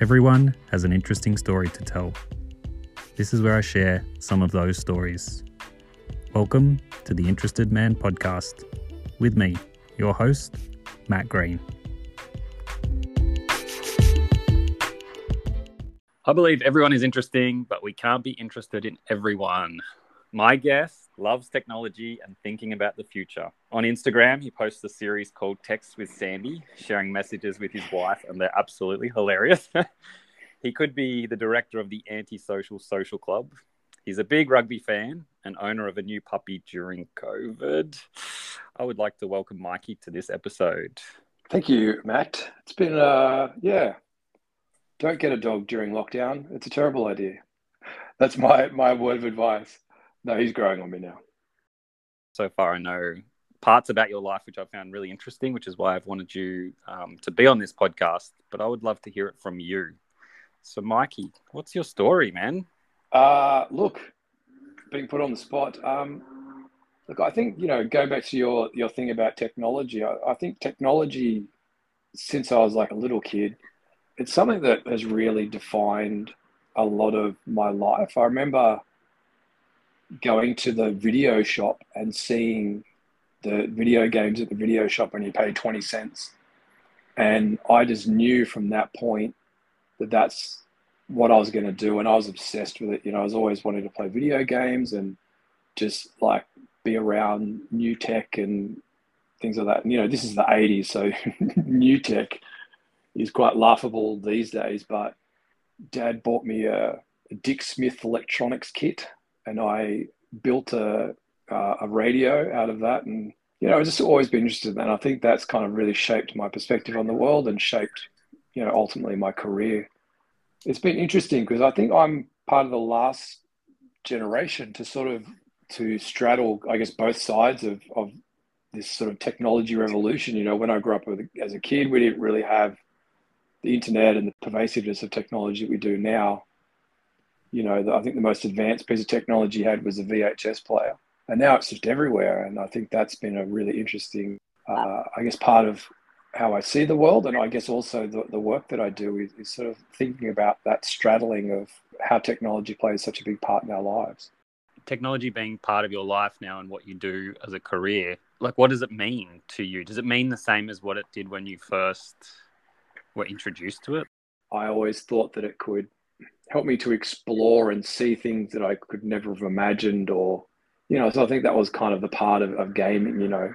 Everyone has an interesting story to tell. This is where I share some of those stories. Welcome to the Interested Man podcast with me, your host, Matt Green. I believe everyone is interesting, but we can't be interested in everyone. My guest loves technology and thinking about the future. On Instagram, he posts a series called Text with Sandy, sharing messages with his wife, and they're absolutely hilarious. he could be the director of the Antisocial Social social Club. He's a big rugby fan and owner of a new puppy during COVID. I would like to welcome Mikey to this episode. Thank you, Matt. It's been, uh, yeah, don't get a dog during lockdown. It's a terrible idea. That's my, my word of advice. No, he's growing on me now. So far, I know parts about your life which I found really interesting, which is why I've wanted you um, to be on this podcast. But I would love to hear it from you. So, Mikey, what's your story, man? Uh, look, being put on the spot. Um, look, I think you know, going back to your your thing about technology. I, I think technology, since I was like a little kid, it's something that has really defined a lot of my life. I remember going to the video shop and seeing the video games at the video shop when you pay 20 cents. And I just knew from that point that that's what I was going to do. And I was obsessed with it. You know, I was always wanting to play video games and just like be around new tech and things like that. And, you know, this is the 80s, so new tech is quite laughable these days. But dad bought me a, a Dick Smith electronics kit and I built a uh, a radio out of that, and you know, I've just always been interested in that. And I think that's kind of really shaped my perspective on the world and shaped, you know, ultimately my career. It's been interesting because I think I'm part of the last generation to sort of to straddle, I guess, both sides of of this sort of technology revolution. You know, when I grew up as a kid, we didn't really have the internet and the pervasiveness of technology that we do now you know, the, I think the most advanced piece of technology had was a VHS player, and now it's just everywhere. And I think that's been a really interesting, uh, I guess, part of how I see the world, and I guess also the, the work that I do is, is sort of thinking about that straddling of how technology plays such a big part in our lives. Technology being part of your life now and what you do as a career, like what does it mean to you? Does it mean the same as what it did when you first were introduced to it? I always thought that it could helped me to explore and see things that I could never have imagined or you know so I think that was kind of the part of, of gaming you know.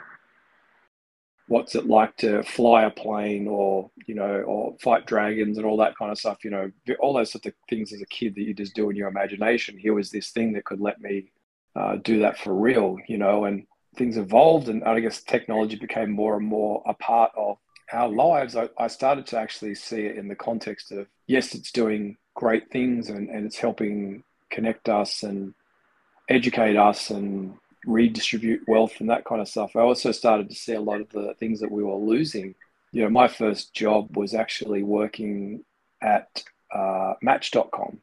What's it like to fly a plane or you know or fight dragons and all that kind of stuff you know. All those sort of things as a kid that you just do in your imagination. Here was this thing that could let me uh, do that for real you know and things evolved and i guess technology became more and more a part of our lives. I, I started to actually see it in the context of yes it's doing great things and, and it's helping connect us and educate us and redistribute wealth and that kind of stuff. I also started to see a lot of the things that we were losing. You know, my first job was actually working at uh, Match.com,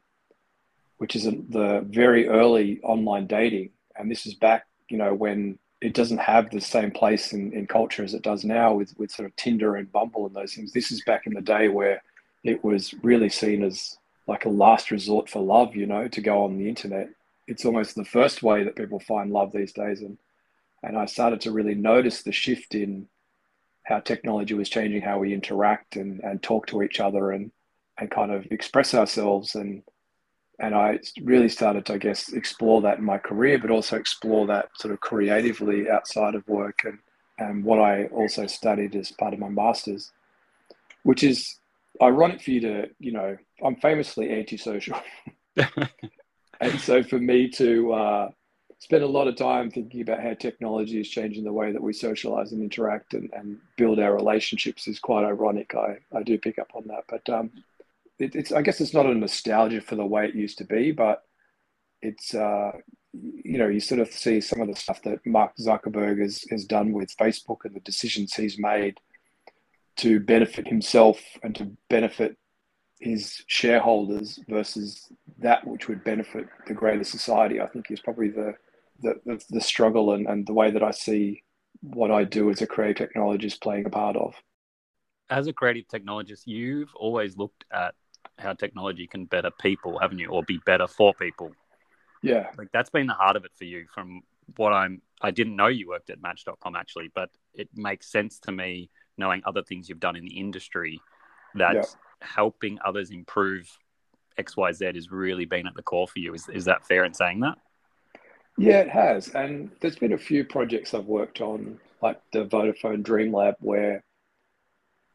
which is a, the very early online dating. And this is back, you know, when it doesn't have the same place in, in culture as it does now with, with sort of Tinder and Bumble and those things. This is back in the day where it was really seen as like a last resort for love, you know, to go on the internet. It's almost the first way that people find love these days. And and I started to really notice the shift in how technology was changing how we interact and, and talk to each other and and kind of express ourselves and and I really started to I guess explore that in my career, but also explore that sort of creatively outside of work and and what I also studied as part of my masters, which is ironic for you to, you know, I'm famously antisocial. and so for me to uh, spend a lot of time thinking about how technology is changing the way that we socialize and interact and, and build our relationships is quite ironic. I, I do pick up on that. But um, it, it's, I guess it's not a nostalgia for the way it used to be, but it's, uh, you know, you sort of see some of the stuff that Mark Zuckerberg has, has done with Facebook and the decisions he's made to benefit himself and to benefit his shareholders versus that which would benefit the greater society, I think is probably the the, the, the struggle and, and the way that I see what I do as a creative technologist playing a part of. As a creative technologist, you've always looked at how technology can better people, haven't you, or be better for people? Yeah, like that's been the heart of it for you. From what I'm, I didn't know you worked at Match.com actually, but it makes sense to me knowing other things you've done in the industry that yeah. helping others improve X Y Z has really been at the core for you. Is is that fair in saying that? Yeah, it has. And there's been a few projects I've worked on, like the Vodafone Dream Lab, where,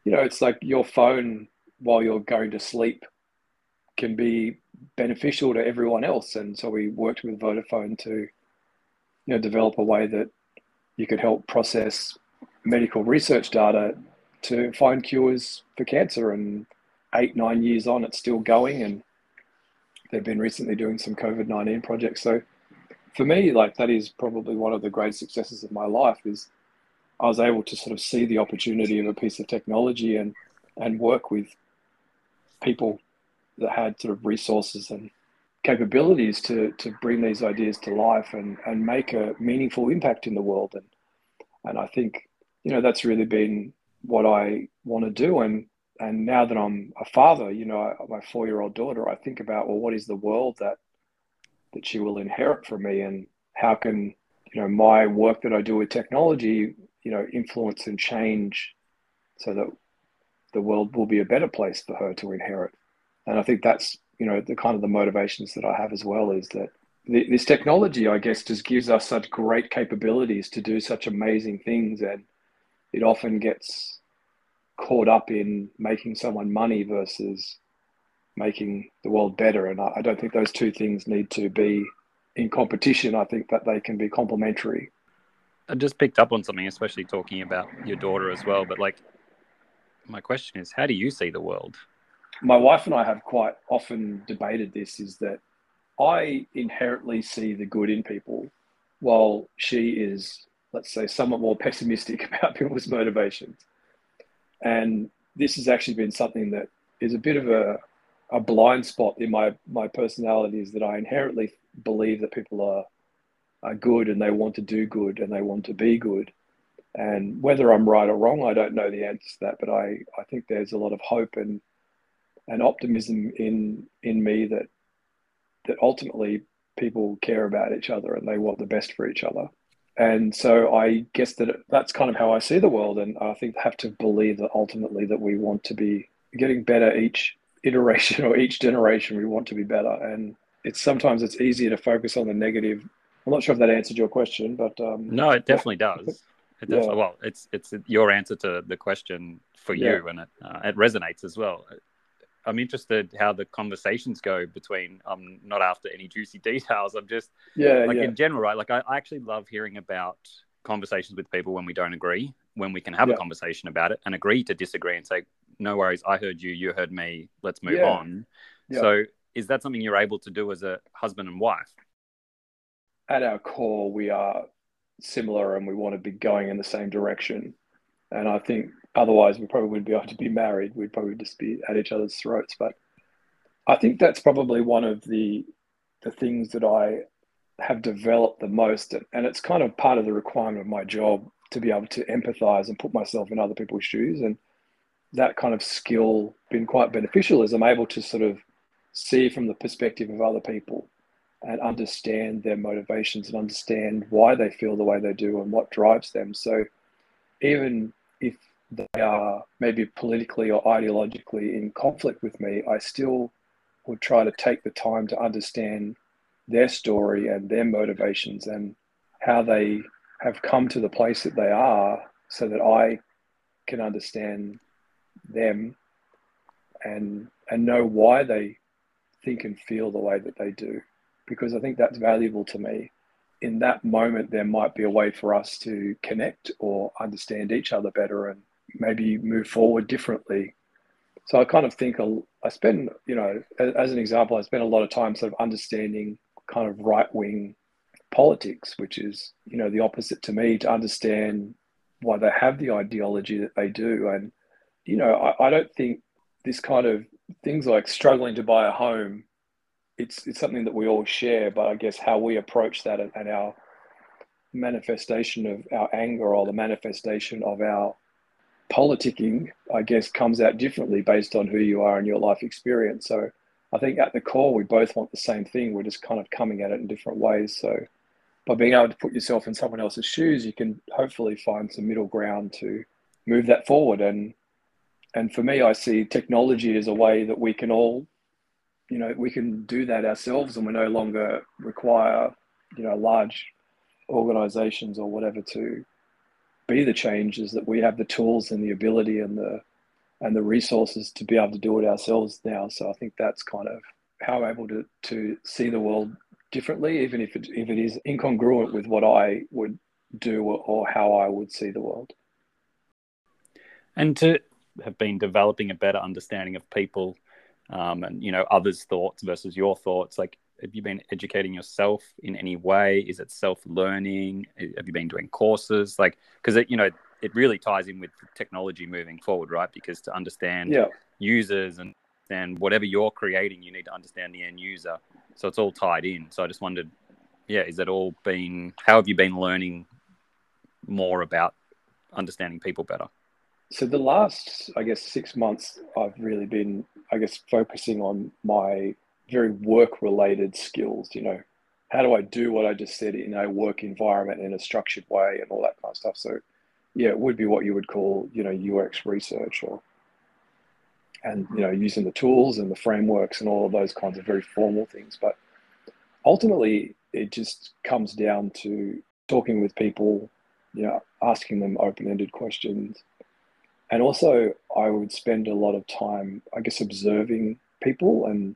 you know, it's like your phone while you're going to sleep can be beneficial to everyone else. And so we worked with Vodafone to, you know, develop a way that you could help process medical research data to find cures for cancer. And eight, nine years on, it's still going. And they've been recently doing some COVID 19 projects. So for me, like that is probably one of the great successes of my life is I was able to sort of see the opportunity of a piece of technology and and work with people that had sort of resources and capabilities to to bring these ideas to life and and make a meaningful impact in the world and and I think you know that's really been what I want to do. And and now that I'm a father you know my 4 year old daughter I think about well what is the world that that she will inherit from me? And how can you know my work that I do with technology you know influence and change so that the world will be a better place for her to inherit? And I think that's you know the kind of the motivations that I have as well is that this technology I guess just gives us such great capabilities to do such amazing things. And it often gets caught up in making someone money versus making the world better. And I, I don't think those two things need to be in competition. I think that they can be complementary. I just picked up on something, especially talking about your daughter as well. But like, my question is, how do you see the world? My wife and I have quite often debated this. Is that I inherently see the good in people, while she is, let's say, somewhat more pessimistic about people's motivations. And this has actually been something that is a bit of a a blind spot in my my personality is that I inherently believe that people are are good and they want to do good and they want to be good. And whether I'm right or wrong, I don't know the answer to that. But I, I think there's a lot of hope and and optimism in in me that that ultimately people care about each other and they want the best for each other. And so I guess that that's kind of how I see the world. And I think have to believe that ultimately that we want to be getting better each iteration or each generation we want to be better and it's sometimes it's easier to focus on the negative i'm not sure if that answered your question but um, no it definitely does it definitely, yeah. well it's it's your answer to the question for yeah. you and it, uh, it resonates as well i'm interested how the conversations go between i'm not after any juicy details i'm just yeah like yeah. in general right like I, I actually love hearing about conversations with people when we don't agree when we can have a conversation about it and agree to disagree and say no worries. I heard you, you heard me. Let's move yeah. on. Yeah. So, is that something you're able to do as a husband and wife? At our core, we are similar and we want to be going in the same direction. And I think otherwise, we probably wouldn't be able to be married. We'd probably just be at each other's throats. But I think that's probably one of the the things that I have developed the most, and it's kind of part of the requirement of my job to be able to empathize and put myself in other people's shoes and that kind of skill been quite beneficial as I'm able to sort of see from the perspective of other people and understand their motivations and understand why they feel the way they do and what drives them. So even if they are maybe politically or ideologically in conflict with me, I still would try to take the time to understand their story and their motivations and how they have come to the place that they are so that I can understand them and and know why they think and feel the way that they do because I think that's valuable to me. In that moment, there might be a way for us to connect or understand each other better and maybe move forward differently. So I kind of think I spend, you know, as an example, I spend a lot of time sort of understanding kind of right wing politics, which is, you know, the opposite to me, to understand why they have the ideology that they do and you know, I, I don't think this kind of things like struggling to buy a home, it's it's something that we all share. But I guess how we approach that and, and our manifestation of our anger or the manifestation of our politicking, I guess, comes out differently based on who you are and your life experience. So I think at the core, we both want the same thing. We're just kind of coming at it in different ways. So by being able to put yourself in someone else's shoes, you can hopefully find some middle ground to move that forward. And and for me, I see technology as a way that we can all, you know, we can do that ourselves, and we no longer require, you know, large organizations or whatever to be the change is that we have the tools and the ability and the and the resources to be able to do it ourselves now. So I think that's kind of how I'm able to to see the world differently, even if it if it is incongruent with what I would do or, how I would see the world. And to have been developing a better understanding of people um, and you know others' thoughts versus your thoughts, like have you been educating yourself in any way? Is it self learning? Have you been doing courses? Like, because it, you know, it really ties in with technology moving forward, right? Because to understand yeah. users and and whatever you're creating, you need to understand the end user. So it's all tied in. So I just wondered, yeah, is that all been? How have you been learning more about understanding people better? So the last, I guess, six months, I've really been, I guess, focusing on my very work related skills, you know, how do I do what I just said in a work environment in a structured way and all that kind of stuff. So yeah, it would be what you would call, you know, UX research or and you know, using the tools and the frameworks and all of those kinds of very formal things. But ultimately it just comes down to talking with people, you know, asking them open-ended questions. And also I would spend a lot of time, I guess, observing people and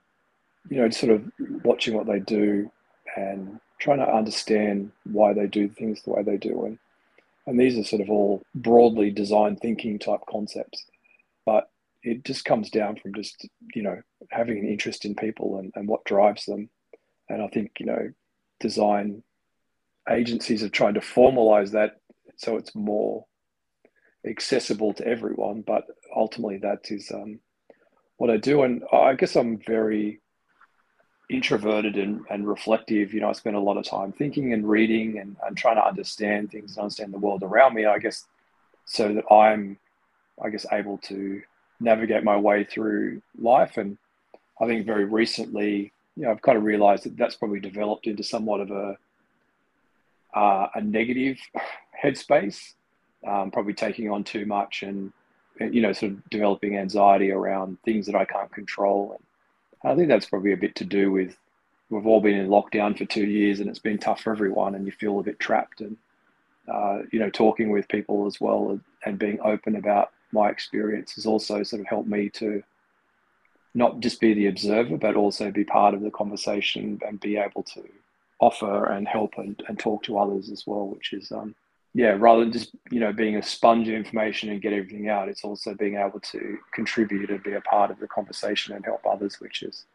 you know, sort of watching what they do and trying to understand why they do things the way they do. And, and these are sort of all broadly design thinking type concepts. But it just comes down from just, you know, having an interest in people and, and what drives them. And I think, you know, design agencies have tried to formalize that so it's more accessible to everyone. But ultimately, that is um, what I do. And I guess I'm very introverted and, and reflective. You know, I spend a lot of time thinking and reading and, and trying to understand things and understand the world around me, I guess, so that I'm, I guess, able to navigate my way through life. And I think very recently, you know, I've kind of realized that that's probably developed into somewhat of a, uh, a negative headspace, um, probably taking on too much and, you know, sort of developing anxiety around things that I can't control. And, I think that's probably a bit to do with we've all been in lockdown for two years and it's been tough for everyone and you feel a bit trapped and uh, you know talking with people as well and, being open about my experience has also sort of helped me to not just be the observer but also be part of the conversation and be able to offer and help and, and talk to others as well which is um, yeah, rather than just you know being a sponge of information and get everything out, it's also being able to contribute and be a part of the conversation and help others, which is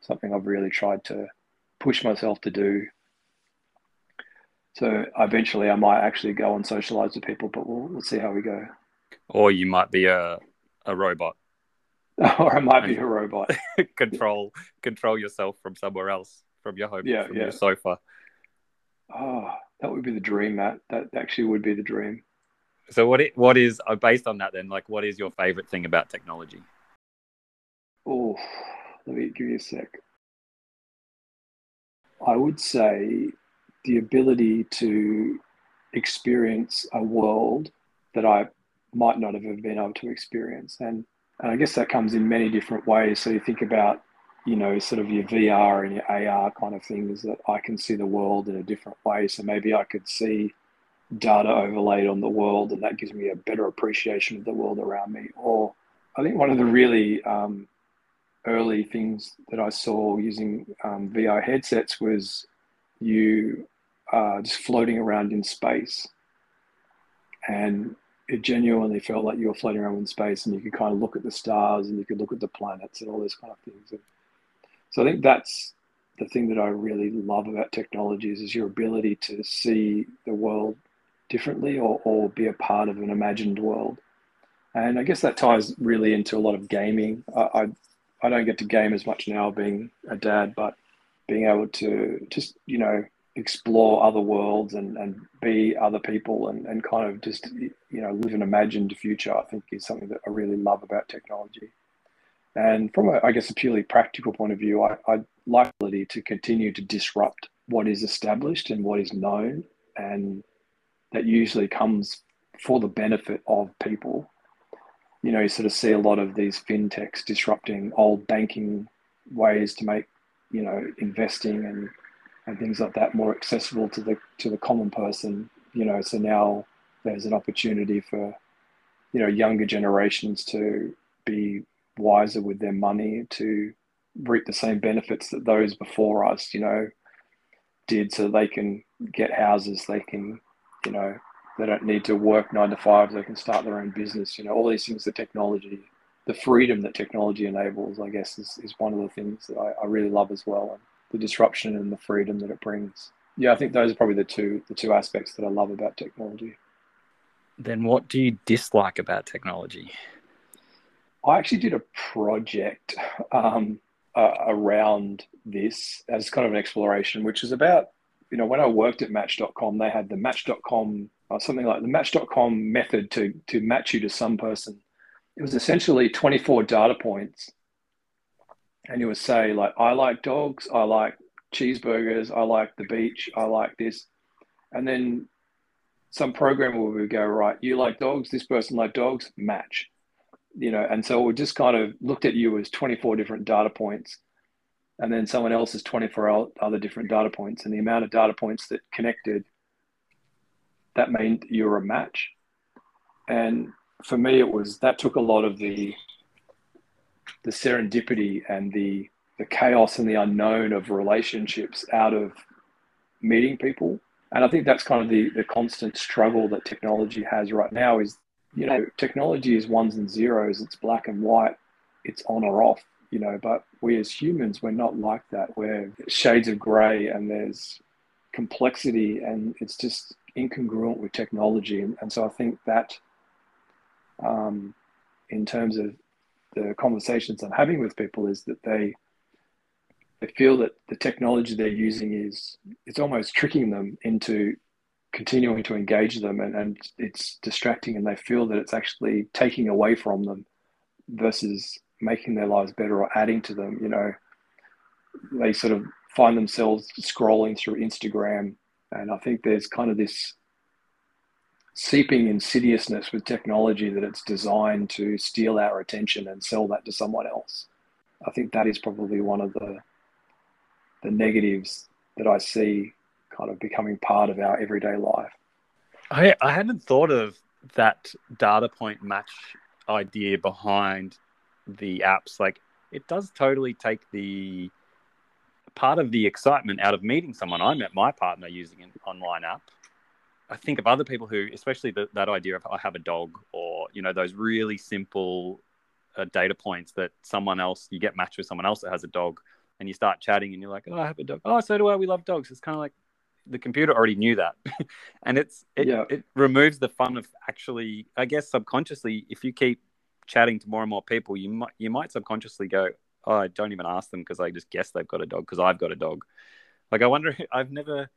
something I've really tried to push myself to do. So eventually, I might actually go and socialize with people, but we'll, we'll see how we go. Or you might be a a robot. or I might be a robot. control control yourself from somewhere else, from your home, yeah, from yeah. your sofa. Oh, that would be the dream, Matt. That actually would be the dream. So what it, what is uh, based on that then? Like, what is your favorite thing about technology? Oh, let me give you a sec. I would say the ability to experience a world that I might not have been able to experience, and and I guess that comes in many different ways. So you think about you know, sort of your VR and your AR kind of things that I can see the world in a different way. So maybe I could see data overlaid on the world and that gives me a better appreciation of the world around me. Or I think one of the really um, early things that I saw using um, VR headsets was you uh, just floating around in space. And it genuinely felt like you were floating around in space and you could kind of look at the stars and you could look at the planets and all those kind of things. And so I think that's the thing that I really love about technologies is your ability to see the world differently or, or be a part of an imagined world. And I guess that ties really into a lot of gaming. I, I, I don't get to game as much now being a dad, but being able to just, you know, explore other worlds and, and be other people and, and kind of just you know live an imagined future i think is something that i really love about technology and from a, I guess a purely practical point of view I, i'd like to continue to disrupt what is established and what is known and that usually comes for the benefit of people. You know you sort of see a lot of these fintechs disrupting old banking ways to make you know investing and and things like that more accessible to the to the common person you know. So now there's an opportunity for you know younger generations to be wiser with their money to reap the same benefits that those before us you know did so they can get houses they can you know they don't need to work nine to five they can start their own business you know all these things that technology the freedom that technology enables i guess is, is one of the things that I, I really love as well and the disruption and the freedom that it brings. Yeah, I think those are probably the two the two aspects that I love about technology. Then what do you dislike about technology? I actually did a project um, uh, around this as kind of an exploration, which is about, you know, when I worked at Match.com, they had the Match.com or something like the Match.com method to to match you to some person. It was essentially 24 data points. And you would say like i like dogs i like cheeseburgers i like the beach i like this. And then some programmer would go right you like dogs this person like dogs match you know and so we just kind of looked at you as 24 different data points and then someone else is 24 other different data points and the amount of data points that connected that meant you were a match and for me it was that took a lot of the the serendipity and the the chaos and the unknown of relationships out of meeting people. And I think that's kind of the, the constant struggle that technology has right now is, you know, technology is ones and zeros, it's black and white, it's on or off, you know, but we as humans, we're not like that. We're shades of gray and there's complexity and it's just incongruent with technology. And, and so I think that um, in terms of the conversations I'm having with people is that they they feel that the technology they're using is it's almost tricking them into continuing to engage them and, and it's distracting and they feel that it's actually taking away from them versus making their lives better or adding to them you know they sort of find themselves scrolling through instagram and i think there's kind of this seeping insidiousness with technology that it's designed to steal our attention and sell that to someone else. I think that is probably one of the the negatives that I see kind of becoming part of our everyday life. I I hadn't thought of that data point match idea behind the apps. Like it does totally take the part of the excitement out of meeting someone. I met my partner using an online app I think of other people who, especially the, that idea of I have a dog, or you know those really simple uh, data points that someone else you get matched with someone else that has a dog, and you start chatting, and you're like, oh, I have a dog. Oh, so do I. We love dogs. It's kind of like the computer already knew that, and it's it, yeah. it removes the fun of actually, I guess, subconsciously, if you keep chatting to more and more people, you might you might subconsciously go, oh, I don't even ask them because I just guess they've got a dog because I've got a dog. Like I wonder, I've never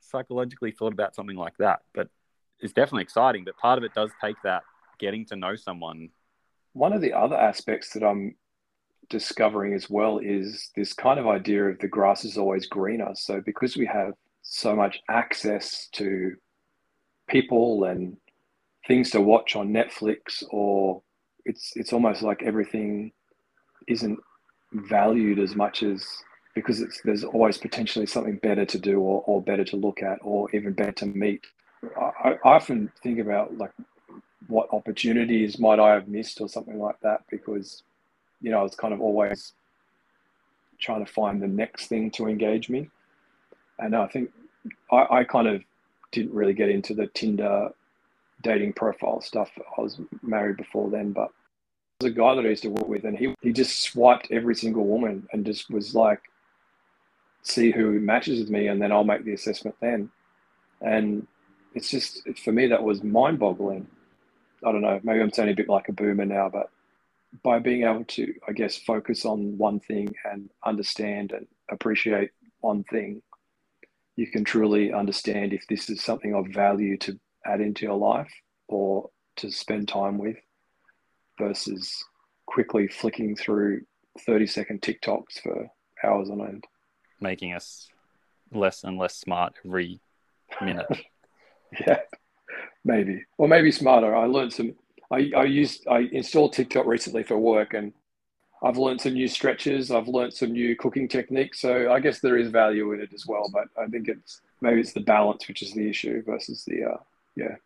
psychologically thought about something like that, but it's definitely exciting. But part of it does take that getting to know someone. One of the other aspects that I'm discovering as well is this kind of idea of the grass is always greener. So because we have so much access to people and things to watch on Netflix or it's it's almost like everything isn't valued as much as because it's, there's always potentially something better to do or, or better to look at or even better to meet. I, I often think about like what opportunities might I have missed or something like that because, you know, I was kind of always trying to find the next thing to engage me. And I think I, I kind of didn't really get into the Tinder dating profile stuff. I was married before then, but there's a guy that I used to work with, and he, he just swiped every single woman and just was like, see who matches with me, and then I'll make the assessment then. And it's just for me that was mind boggling. I don't know, maybe I'm sounding a bit like a boomer now, but by being able to, I guess, focus on one thing and understand and appreciate one thing, you can truly understand if this is something of value to add into your life or to spend time with versus quickly flicking through 30 second TikToks for hours on end. Making us less and less smart every minute. yeah, maybe. Or maybe smarter. I learned some, I, I used, I installed TikTok recently for work and I've learned some new stretches. I've learned some new cooking techniques. So I guess there is value in it as well. But I think it's maybe it's the balance which is the issue versus the uh, yeah.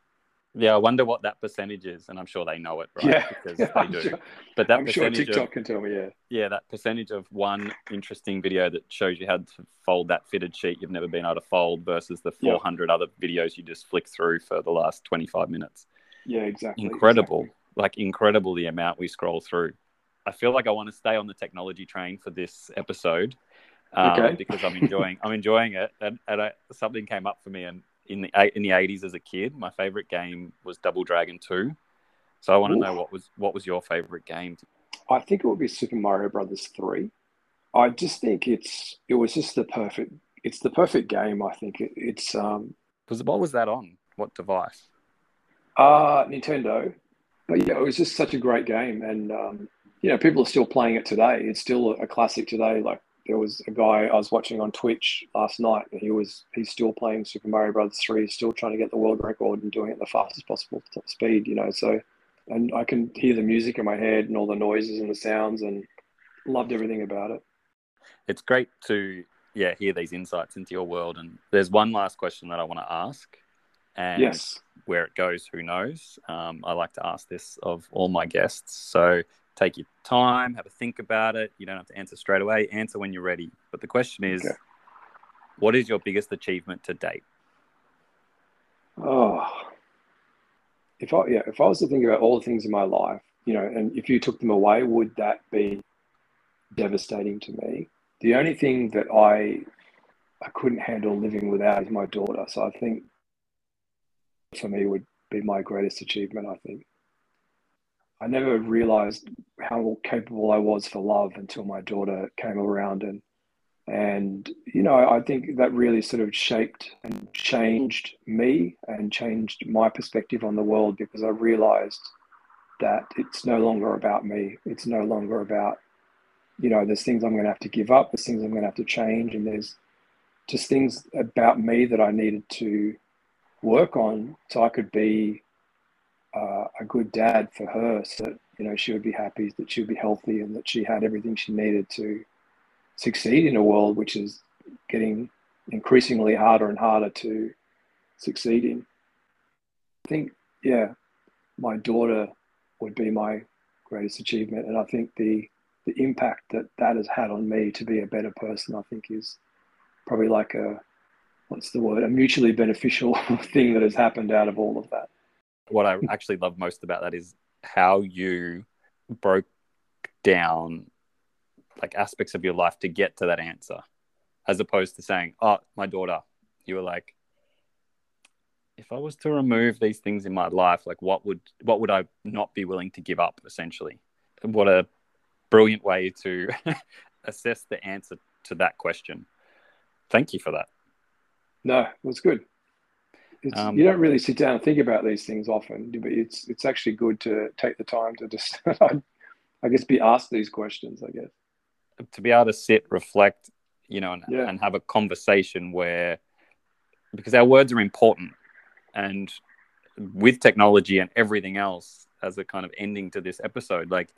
Yeah, I wonder what that percentage is, and I'm sure they know it, right? Yeah, because yeah, they I'm do. Sure, but that I'm sure percentage TikTok of, can tell me. Yeah, yeah, that percentage of one interesting video that shows you how to fold that fitted sheet you've never been able to fold versus the Yeah. 400 other videos you just flick through for the last 25 minutes. yeah, exactly. incredible exactly. like incredible the amount we scroll through i feel like i want to stay on the technology train for this episode um, Okay. because i'm enjoying i'm enjoying it and, and I, something came up for me and in the in the 80s as a kid my favorite game was double dragon 2 so i want to Ooh. know what was what was your favorite game I think it would be Super Mario Brothers three. I just think it's it was just the perfect. It's the perfect game. I think it, it's um was what was that on what device uh Nintendo, but yeah, it was just such a great game, and um, you know people are still playing it today. It's still a classic today. Like there was a guy I was watching on Twitch last night, and he was he's still playing Super Mario Brothers three. He's still trying to get the world record and doing it the fastest possible speed. You know, so and I can hear the music in my head and all the noises and the sounds, and loved everything about it. it's great to yeah hear these insights into your world and there's one last question that i want to ask and Yes. where it goes who knows um, i like to ask this of all my guests so take your time have a think about it you don't have to answer straight away answer when you're ready but the question is Okay. what is your biggest achievement to date Oh, if I yeah, if I was to think about all the things in my life, you know, and if you took them away, would that be devastating to me? The only thing that I I couldn't handle living without is my daughter. So I think for me would be my greatest achievement. I think I never realized how capable I was for love until my daughter came around and and, you know, I think that really sort of shaped and changed me and changed my perspective on the world because I realized that it's no longer about me. It's no longer about, you know, there's things I'm going to have to give up, there's things I'm going to have to change, and there's just things about me that I needed to work on so I could be uh, a good dad for her so that, you know, she would be happy, that she would be healthy, and that she had everything she needed to succeed in a world which is getting increasingly harder and harder to succeed in. I think, yeah, my daughter would be my greatest achievement, and I think the the impact that that has had on me to be a better person, I think, is probably like a what's the word, a mutually beneficial thing that has happened out of all of that. What i actually love most about that is how you broke down like aspects of your life to get to that answer as opposed to saying oh my daughter you were like if i was to remove these things in my life like what would what would i not be willing to give up essentially? What a brilliant way to assess the answer to that question. Thank you for that. No, it was good. It's, Um, you don't really sit down and think about these things often, but it's it's actually good to take the time to just, I guess, be asked these questions. I guess. to be able to sit, reflect, you know, and, Yeah. and have a conversation where, because our words are important, and with technology and everything else, as a kind of ending to this episode, like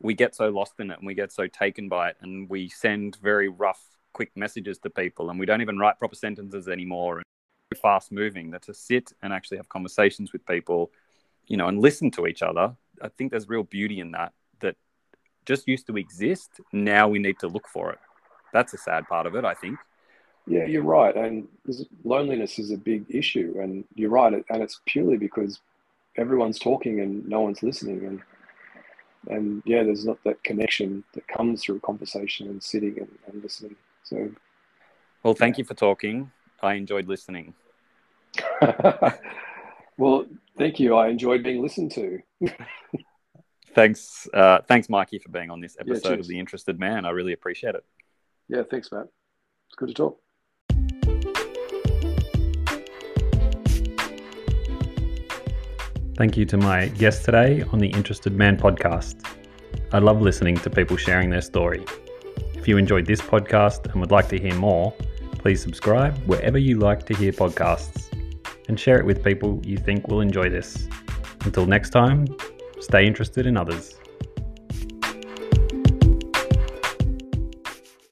we get so lost in it and we get so taken by it, and we send very rough, quick messages to people, and we don't even write proper sentences anymore, fast moving. That to sit and actually have conversations with people, you know, and listen to each other. I think there's real beauty in that. That just used to exist. Now we need to look for it. That's a sad part of it, I think. Yeah, you're right, and loneliness is a big issue, and you're right, and it's purely because everyone's talking and no one's listening, and and yeah, there's not that connection that comes through conversation and sitting and, and listening. So. Well, thank Yeah. you for talking. I enjoyed listening. well, thank you. I enjoyed being listened to. thanks, uh, thanks, Mikey, for being on this episode yeah, of The Interested Man. I really appreciate it. Yeah, thanks, Matt. It's good to talk. Thank you to my guest today on the Interested Man podcast. I love listening to people sharing their story. If you enjoyed this podcast and would like to hear more, please subscribe wherever you like to hear podcasts and share it with people you think will enjoy this. Until next time, stay interested in others.